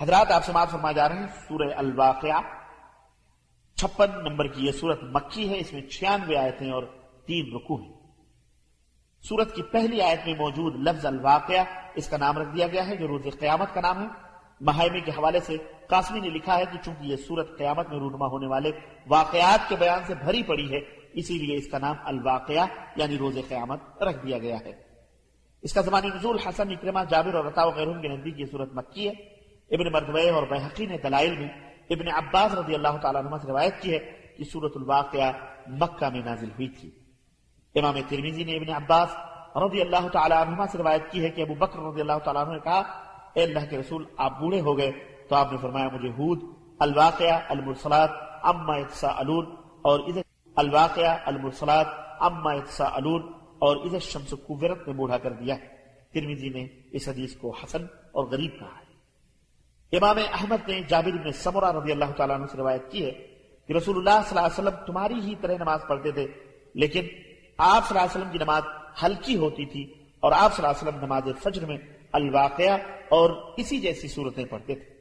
حضرات، آپ سماعت فرما جا رہے ہیں، سورہ الواقعہ، چھپن نمبر کی یہ سورت مکی ہے، اس میں چھیانوے آیتیں اور تین رکو ہیں۔ سورت کی پہلی آیت میں موجود لفظ الواقعہ، اس کا نام رکھ دیا گیا ہے، جو روز قیامت کا نام ہے۔ محائمے کے حوالے سے قاسمی نے لکھا ہے کہ چونکہ یہ سورت قیامت میں رونما ہونے والے واقعات کے بیان سے بھری پڑی ہے، اسی لیے اس کا نام الواقعہ یعنی روز قیامت رکھ دیا گیا ہے۔ اس کا زمانی نزول حسن اکرمہ، جابر اور رتا وغیرہ کے نزدیک یہ صورت مکی ہے۔ ابن مردوے اور بحقی نے دلائل میں ابن عباس رضی اللہ تعالیٰ عنہ سے روایت کی ہے کہ صورت الواقعہ مکہ میں نازل ہوئی تھی۔ امام ترمیزی نے ابن عباس رضی اللہ تعالیٰ عنہ سے روایت کی ہے کہ ابو بکر رضی اللہ تعالیٰ عنہ نے کہا، اے اللہ کے رسول، آپ بوڑھے ہو گئے تو آپ نے فرمایا، مجھے ہود، الواقعہ، المرسلات اما اتساءلون اور اذا الواقعہ، المرسلات اما اتساءلون اور اذا الشمس کوورت میں بوڑھا کر دیا۔ ترمیزی نے اس حدیث کو حسن اور غریب کہا ہے۔ امام احمد نے جابر بن سمرہ رضی اللہ تعالیٰ عنہ سے روایت کی ہے کہ رسول اللہ صلی اللہ علیہ وسلم تمہاری ہی طرح نماز پڑھتے تھے، لیکن آپ صلی اللہ علیہ وسلم کی نماز ہلکی ہوتی تھی اور آپ صلی اللہ علیہ وسلم نماز فجر میں الواقعہ اور اسی جیسی صورتیں پڑھتے تھے۔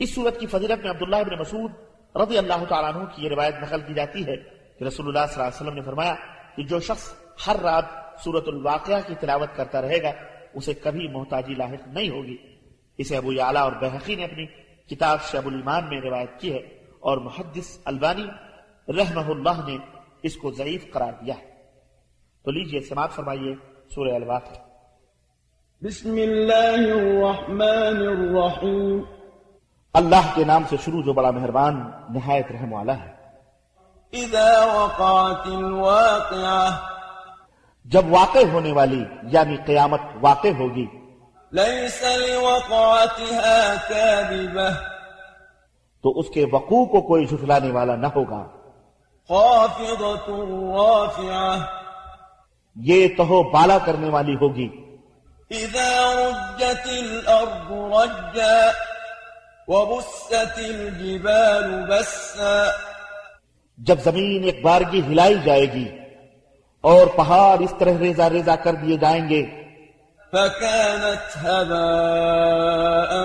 اس صورت کی فضیلت میں عبداللہ ابن مسعود رضی اللہ تعالیٰ عنہ کی یہ روایت نقل کی جاتی ہے کہ رسول اللہ صلی اللہ علیہ وسلم نے فرمایا کہ جو شخص ہر رات صورت الواقعہ کی تلاوت کرتا رہے گا، اسے کبھی محتاجی لاحق نہیں ہوگی۔ اسے ابو اعلیٰ اور بحقی نے اپنی کتاب شعب الایمان میں روایت کی ہے اور محدث البانی رحمہ اللہ نے اس کو ضعیف قرار دیا ہے۔ تو لیجیے سماعت فرمائیے سورہ الواقع بسم اللہ الرحمن الرحیم۔ اللہ کے نام سے شروع جو بڑا مہربان نہایت رحم والا ہے۔ اذا وقعت الواقعہ۔ جب واقع ہونے والی یعنی قیامت واقع ہوگی ليس لوقعتها كاذبة. تو اس کے وقوع کو کوئی جھٹلانے والا نہ ہوگا۔ خافضة رافعة. یہ تہو بالا کرنے والی ہوگی۔ إذا رجت الأرض رجا وبست الجبال بسا. جب زمین ایک بارگی ہلائی جائے گی اور پہاڑ اس طرح ریزا ریزا کر دیے جائیں گے فكانت هباء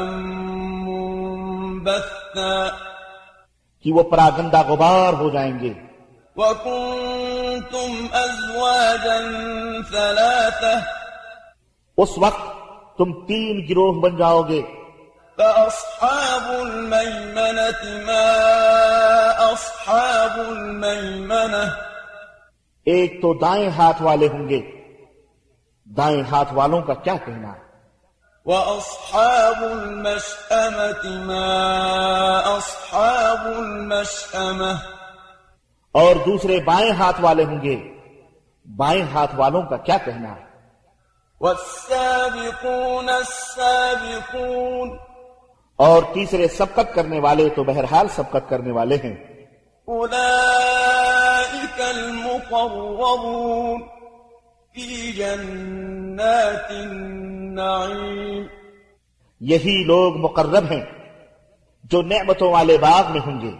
منبثا. کہ وہ پراگندہ غبار ہو جائیں گے۔ وكنتم أزواجا ثلاثة. اس وقت تم تین گروہ بن جاؤ گے۔ فأصحاب الميمنة ما أصحاب الميمنة. ایک تو دائیں ہاتھ والے ہوں گے۔ دائیں ہاتھ والوں کا کیا کہنا ہے؟ وأصحاب المشأمة ما أصحاب المشأمة اور دوسرے بائیں ہاتھ والے ہوں گے۔ بائیں ہاتھ والوں کا کیا کہنا ہے؟ والسابقون السابقون اور تیسرے سبقت کرنے والے تو بہرحال سبقت کرنے والے ہیں۔ أولئك المقربون في جنات النعيم یہی لوگ مقرب ہیں جو نعمتوں والے باغ میں ہوں گے۔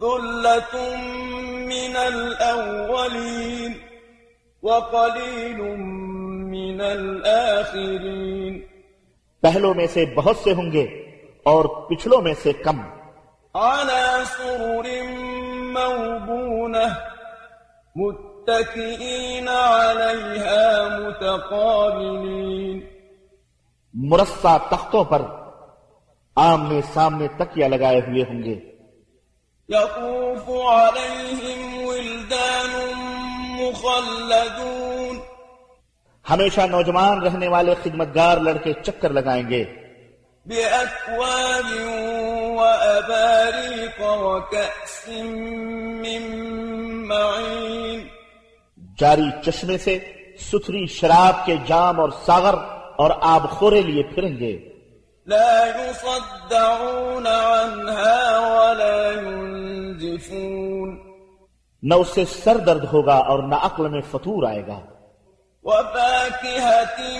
ثلة من الأولين وقليل من الآخرين پہلوں میں سے بہت سے ہوں گے اور پچھلوں میں سے کم۔ على سرر موضونة متكئين عليها متقابلين. مرصع تختوں پر آمنے سامنے تکیا لگائے ہوئے ہوں گے۔ يطوف عليهم ولدان مخلدون. ہمیشہ نوجوان رہنے والے خدمتگار لڑکے چکر لگائیں گے۔ بأكواب وأباريق وكأس من معين. جاری چشمے سے ستھری شراب کے جام اور ساغر اور آب خورے لیے پھریں گے۔ لا يصدعون عنها ولا ينزفون۔ نہ اس سے سر درد ہوگا اور نہ عقل میں فطور آئے گا۔ وفاكهة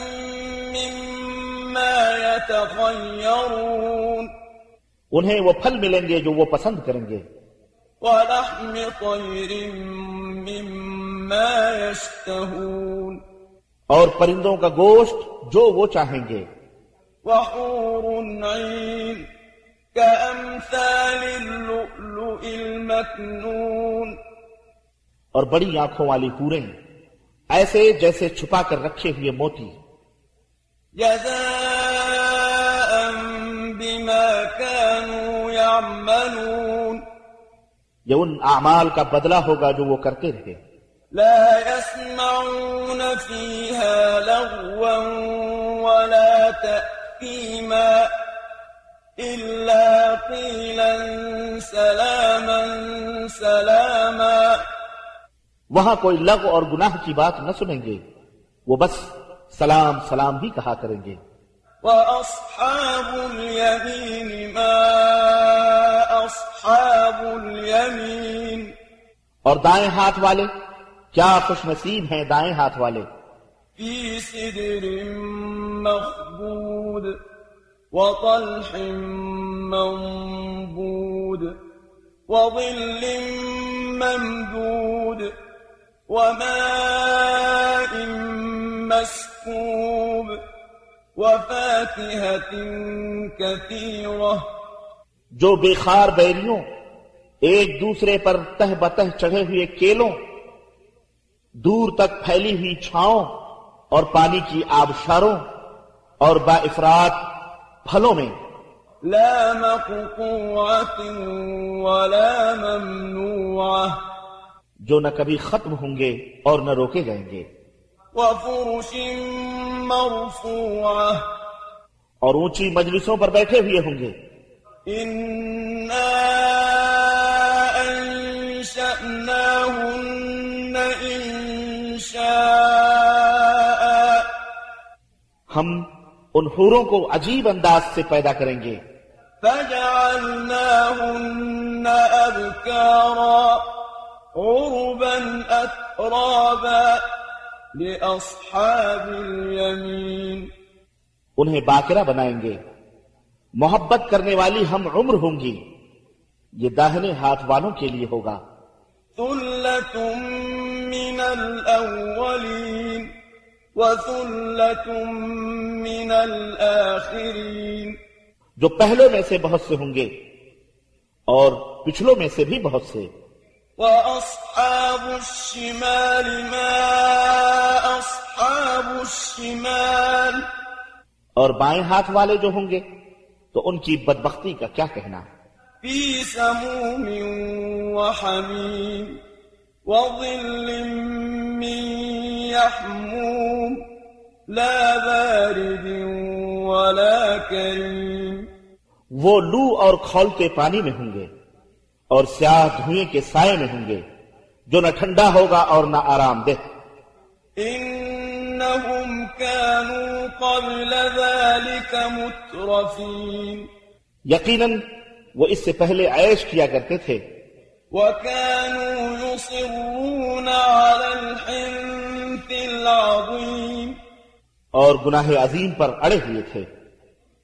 مما يتخيرون انہیں وہ پھل ملیں گے جو وہ پسند کریں گے۔ ولحم طير مما يشتهون. اور پرندوں کا گوشت جو وہ چاہیں گے۔ وحور عين كأمثال اللؤلؤ المكنون اور بڑی آنکھوں والی پوریں ایسے جیسے چھپا کر رکھے ہوئے موتی۔ جزاء بما كانوا يعملون. یہ ان اعمال کا بدلہ ہوگا جو وہ کرتے رہے۔ لا يسمعون فيها لغوا ولا تأثيما إلا قيلا سلاما سلاما وہاں کوئی لغ اور گناہ کی بات نہ سنیں گے۔ وہ بس سلام سلام بھی کہا کریں گے۔ وأصحاب اليمين ما أصحاب اليمين اور دائیں ہاتھ والے کیا خوش نصیب ہیں دائیں ہاتھ والے۔ في سدر مخبود وطلح منبود وظل ممدود وماء مسكوب وفاكهة كثيرة جو بے خار بیریوں ایک دوسرے پر تہ بتہ چڑھے ہوئے کیلوں دور تک پھیلی ہوئی چھاؤں اور پانی کی آبشاروں اور با افراد پھلوں میں۔ لا مقطوعة ولا ممنوعة۔ جو نہ کبھی ختم ہوں گے اور نہ روکے جائیں گے۔ وفرش مرفوعة۔ اور اونچی مجلسوں پر بیٹھے ہوئے ہوں گے۔ إنا ہم ان حوروں کو عجیب انداز سے پیدا کریں گے۔ فجعلناهن أبكارا عربا أترابا لأصحاب اليمين۔ انہیں باقرہ بنائیں گے۔ محبت کرنے والی ہم عمر ہوں گی۔ یہ داہنے ہاتھ والوں کے لیے ہوگا۔ ثلة من الأولين۔ من الآخرين جو پہلوں میں سے بہت سے ہوں گے اور پچھلوں میں سے بھی بہت سے۔ وأصحاب الشمال ما أصحاب الشمال اور بائیں ہاتھ والے جو ہوں گے تو ان کی بدبختی کا کیا کہنا؟ في سموم وحميم وظل من يحموم. لا بارد ولا كريم. وہ لو اور کھولتے پانی میں ہوں گے اور سیاہ دھوئیں کے سائے میں ہوں گے جو نہ ٹھنڈا ہوگا اور نہ آرام دہ۔ إنهم كانوا قبل ذلك مترفين یقیناً وہ اس سے پہلے عیش کیا کرتے تھے۔ وكانوا يصرون على الحنث۔ العظيم. اور گناہ عظیم پر اڑے ہوئے تھے۔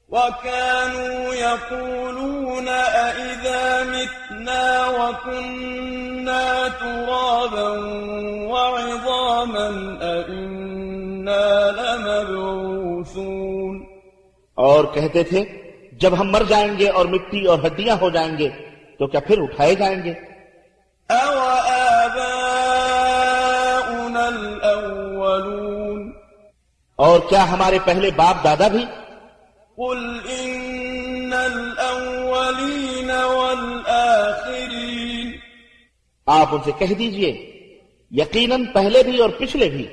وكانوا يقولون أئذا متنا وكنا ترابا وعظاما أئنا لمبعوثون۔ اور کہتے تھے جب ہم مر جائیں گے اور مٹی اور ہڈیاں ہو جائیں گے تو کیا پھر اٹھائے جائیں گے؟ أوآباؤنا اور کیا ہمارے پہلے باپ دادا بھی؟ قل إن الأولين والآخرين آپ ان سے کہہ دیجیے یقیناً پہلے بھی اور پچھلے بھی۔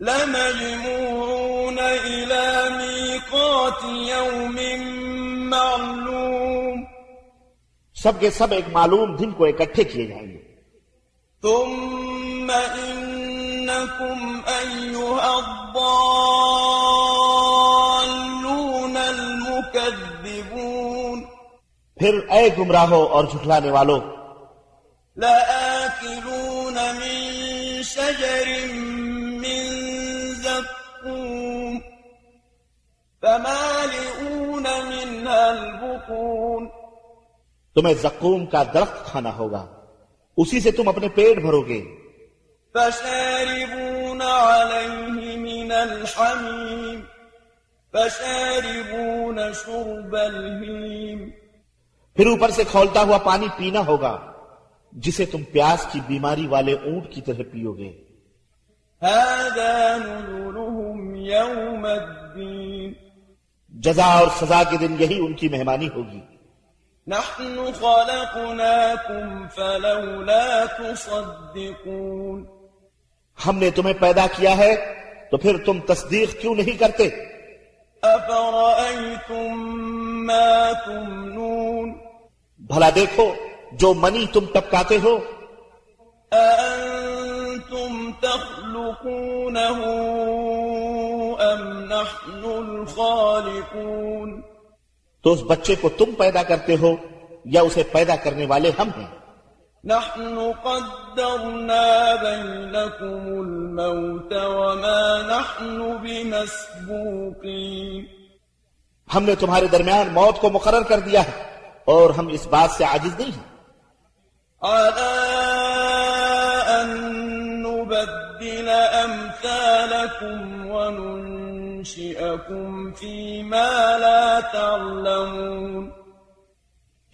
لمجموعون إلى ميقات يوم معلوم۔ سب کے سب ایک معلوم دن کو اکٹھے کیے جائیں گے۔ ثم إنكم أيها الضالون المكذبون. پھر اے گمراہو اور جھٹلانے والو لآكلون من شجر من زقوم. فمالئون منها البطون. تمہیں زقوم کا درخت کھانا ہوگا اسی سے تم اپنے پیٹ بھرو گے۔ فشاربون عليه من الحميم فشاربون شرب الهيم. پھر اوپر سے کھولتا ہوا پانی پینا ہوگا جسے تم پیاس کی بیماری والے اونٹ کی طرح پیو گے۔ هذا نزلهم يوم الدين. جزا اور سزا کے دن یہی ان کی مہمانی ہوگی۔ نحن خلقناكم فلولا تصدقون. ہم نے تمہیں پیدا کیا ہے تو پھر تم تصدیق کیوں نہیں کرتے؟ ما تمنون؟ بھلا دیکھو جو منی تم ٹپکاتے ہو۔ أأنتم تخلقونه أم نحن الخالقون؟ تو اس بچے کو تم پیدا کرتے ہو یا اسے پیدا کرنے والے ہم ہیں؟ نحن قدرنا بينكم الموت وما نحن بمسبوقين. ہم نے تمہارے درمیان موت کو مقرر کر دیا ہے اور ہم اس بات سے عاجز نہیں ہیں۔ على أن نبدل أمثالكم وننشئكم فيما لا تعلمون.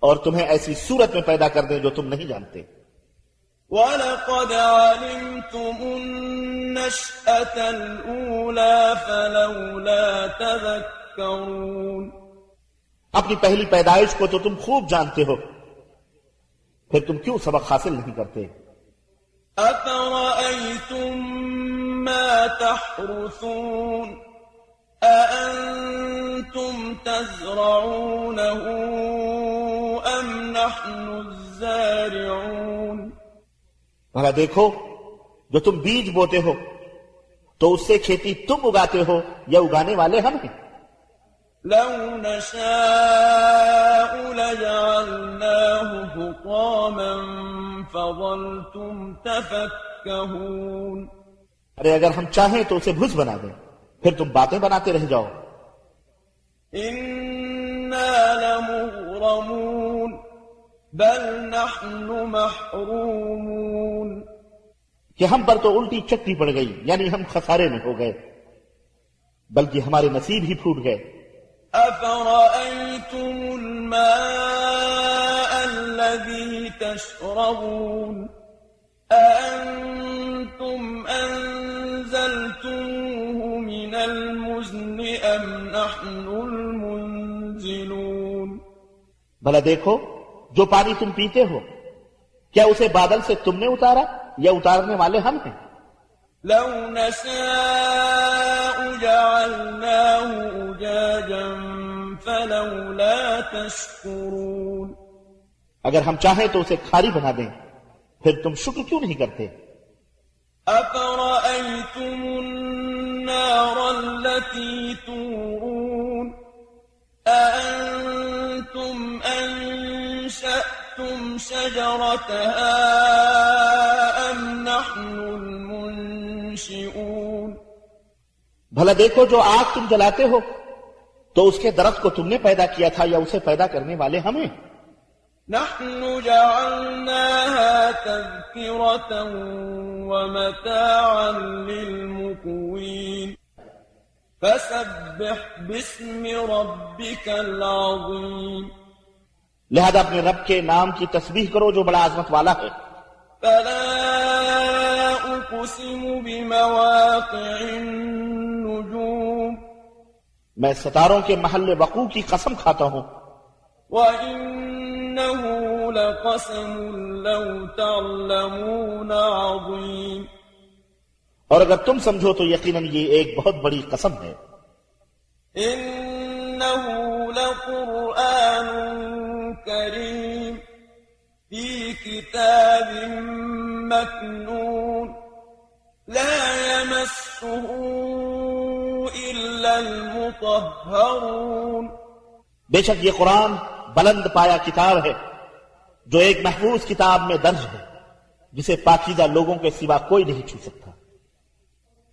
اور تمہیں ایسی صورت میں پیدا کر دیں جو تم نہیں جانتے۔ ولقد علمتم النشأة الأولى فلولا تذكرون۔ اپنی پہلی پیدائش کو تو تم خوب جانتے ہو۔ پھر تم کیوں سبق حاصل نہیں کرتے؟ أفرأيتم ما تحرثون؟ أأنتم تزرعونه نحن الزارعون۔ بھلا دیکھو جو تم بیج بوتے ہو تو اس سے کھیتی تم اگاتے ہو یا اگانے والے ہم ہیں؟ لو نشاء لجعلناه حطاما فظلتم تفكهون۔ ارے اگر ہم چاہیں تو اسے بھوج بنا دیں پھر تم باتیں بناتے رہ جاؤ۔ إنا لمغرمون۔ بل نحن محرومون۔ کہ ہم پر تو الٹی چٹی پڑ گئی یعنی ہم خسارے میں ہو گئے۔ بلکہ ہمارے نصیب ہی پھوٹ گئے۔ أفرأيتم الماء الذي تشربون؟ أأنتم أنزلتموه من المزن أم نحن المنزلون؟ بھلا دیکھو جو پانی تم پیتے ہو کیا اسے بادل سے تم نے اتارا؟ یا اتارنے والے ہم ہیں؟ لو نشاء جعلناه أجاجا فلولا تشكرون اگر ہم چاہیں تو اسے کھاری بنا دیں پھر تم شکر کیوں نہیں کرتے؟ أفرأيتم النار التي تورون؟ شجرتها أم نحن المنشئون؟ بھلا دیکھو جو آگ تم جلاتے ہو تو اس کے درخت کو تم نے پیدا کیا تھا یا اسے پیدا کرنے والے ہمیں؟ نحن جعلناها تذكرة ومتاعا للمقوين فسبح باسم ربك العظيم. لہذا اپنے رب کے نام کی تسبیح کرو جو بڑا عظمت والا ہے۔ فلا أقسم بمواقع النجوم۔ میں ستاروں کے محل وقوع کی قسم کھاتا ہوں۔ وإنه لقسم لو تعلمون عظيم۔ اور اگر تم سمجھو تو یقیناً یہ ایک بہت بڑی قسم ہے۔ إنه لقرآن كريم في كتاب مكنون لا يمسه إلا المطهرون. بے شک یہ قرآن بلند پایا کتاب ہے جو ایک محفوظ کتاب میں درج ہے جسے پاکیزہ لوگوں کے سوا کوئی نہیں چھو سکتا۔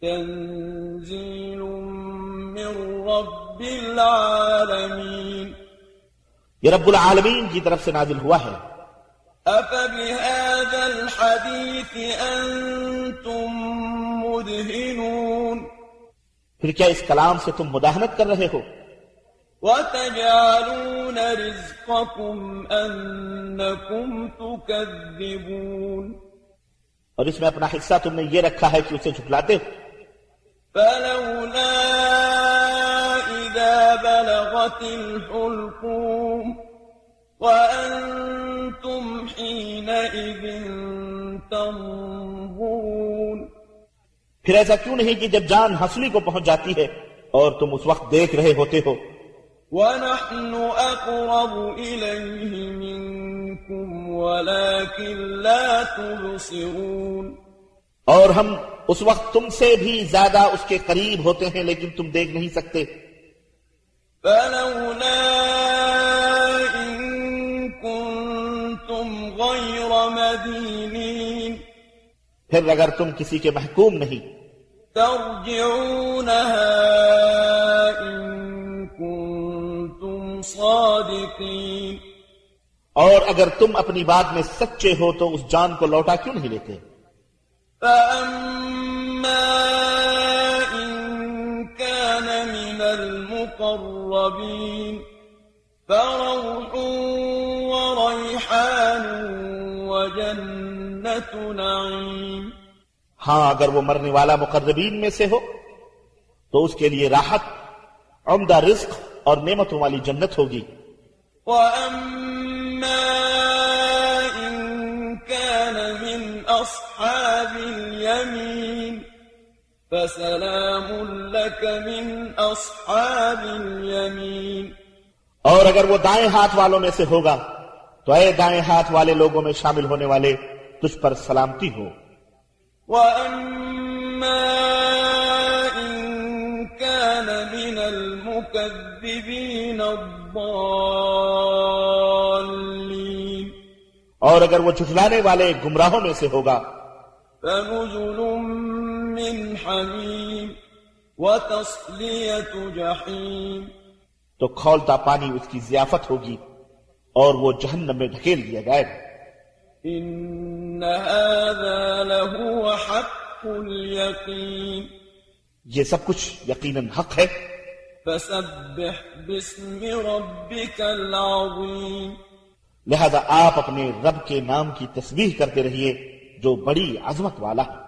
تنزيل من رب العالمين یہ رب العالمین کی طرف سے نازل ہوا ہے أفبهذا الحديث أنتم مدهنون. پھر کیا إس کلام سے تم مداہنت کر رہے ہو وتجعلون رزقكم أنكم تكذبون. اور اس میں اپنا حصہ تم نے یہ رکھا ہے کہ اسے جھکلاتے ہو فلولا الحلقوم وأنتم حينئذ تنظرون پھر ایسا کیوں نہیں کہ جب جان ہنسلی کو پہنچ جاتی ہے اور تم اس وقت دیکھ رہے ہوتے ہو؟ ونحن أقرب إليه منكم ولكن لا تبصرون اور ہم اس وقت تم سے بھی زیادہ اس کے قریب ہوتے ہیں لیکن تم دیکھ نہیں سکتے۔ فلولا إن كنتم غير مدينين پھر اگر تم کسی کے محکوم نہیں۔ ترجعونها إن كنتم صادقين اور اگر تم اپنی بات میں سچے ہو تو اس جان کو لوٹا کیوں نہیں لیتے؟ فأما إن كان من المقربين فروح وريحان وجنة نعيم ہاں اگر وہ مرنے والا مقربین میں سے ہو تو اس کے لیے راحت عمدہ رزق اور نعمتوں والی جنت ہوگی۔ وأما إن كان من أصحاب اليمين فسلام لك من أصحاب اليمين. اور اگر وہ دائیں ہاتھ والوں میں سے ہوگا تو اے دائیں ہاتھ والے لوگوں میں شامل ہونے والے تجھ پر سلامتی ہو۔ وأما إن كان من المكذبين الضالين. اور اگر وہ جھٹلانے والے گمراہوں میں سے ہوگا فنزل من حميم وتصلية جحيم تو کھولتا پانی اس کی ضیافت ہوگی اور وہ جہنم میں ڈھکیل دیا جائے گا۔ إن هذا لهو حق اليقين یہ سب کچھ یقیناً حق ہے۔ فسبح باسم ربك العظيم لہذا آپ اپنے رب کے نام کی تسبیح کرتے رہیے جو بڑی عظمت والا ہے۔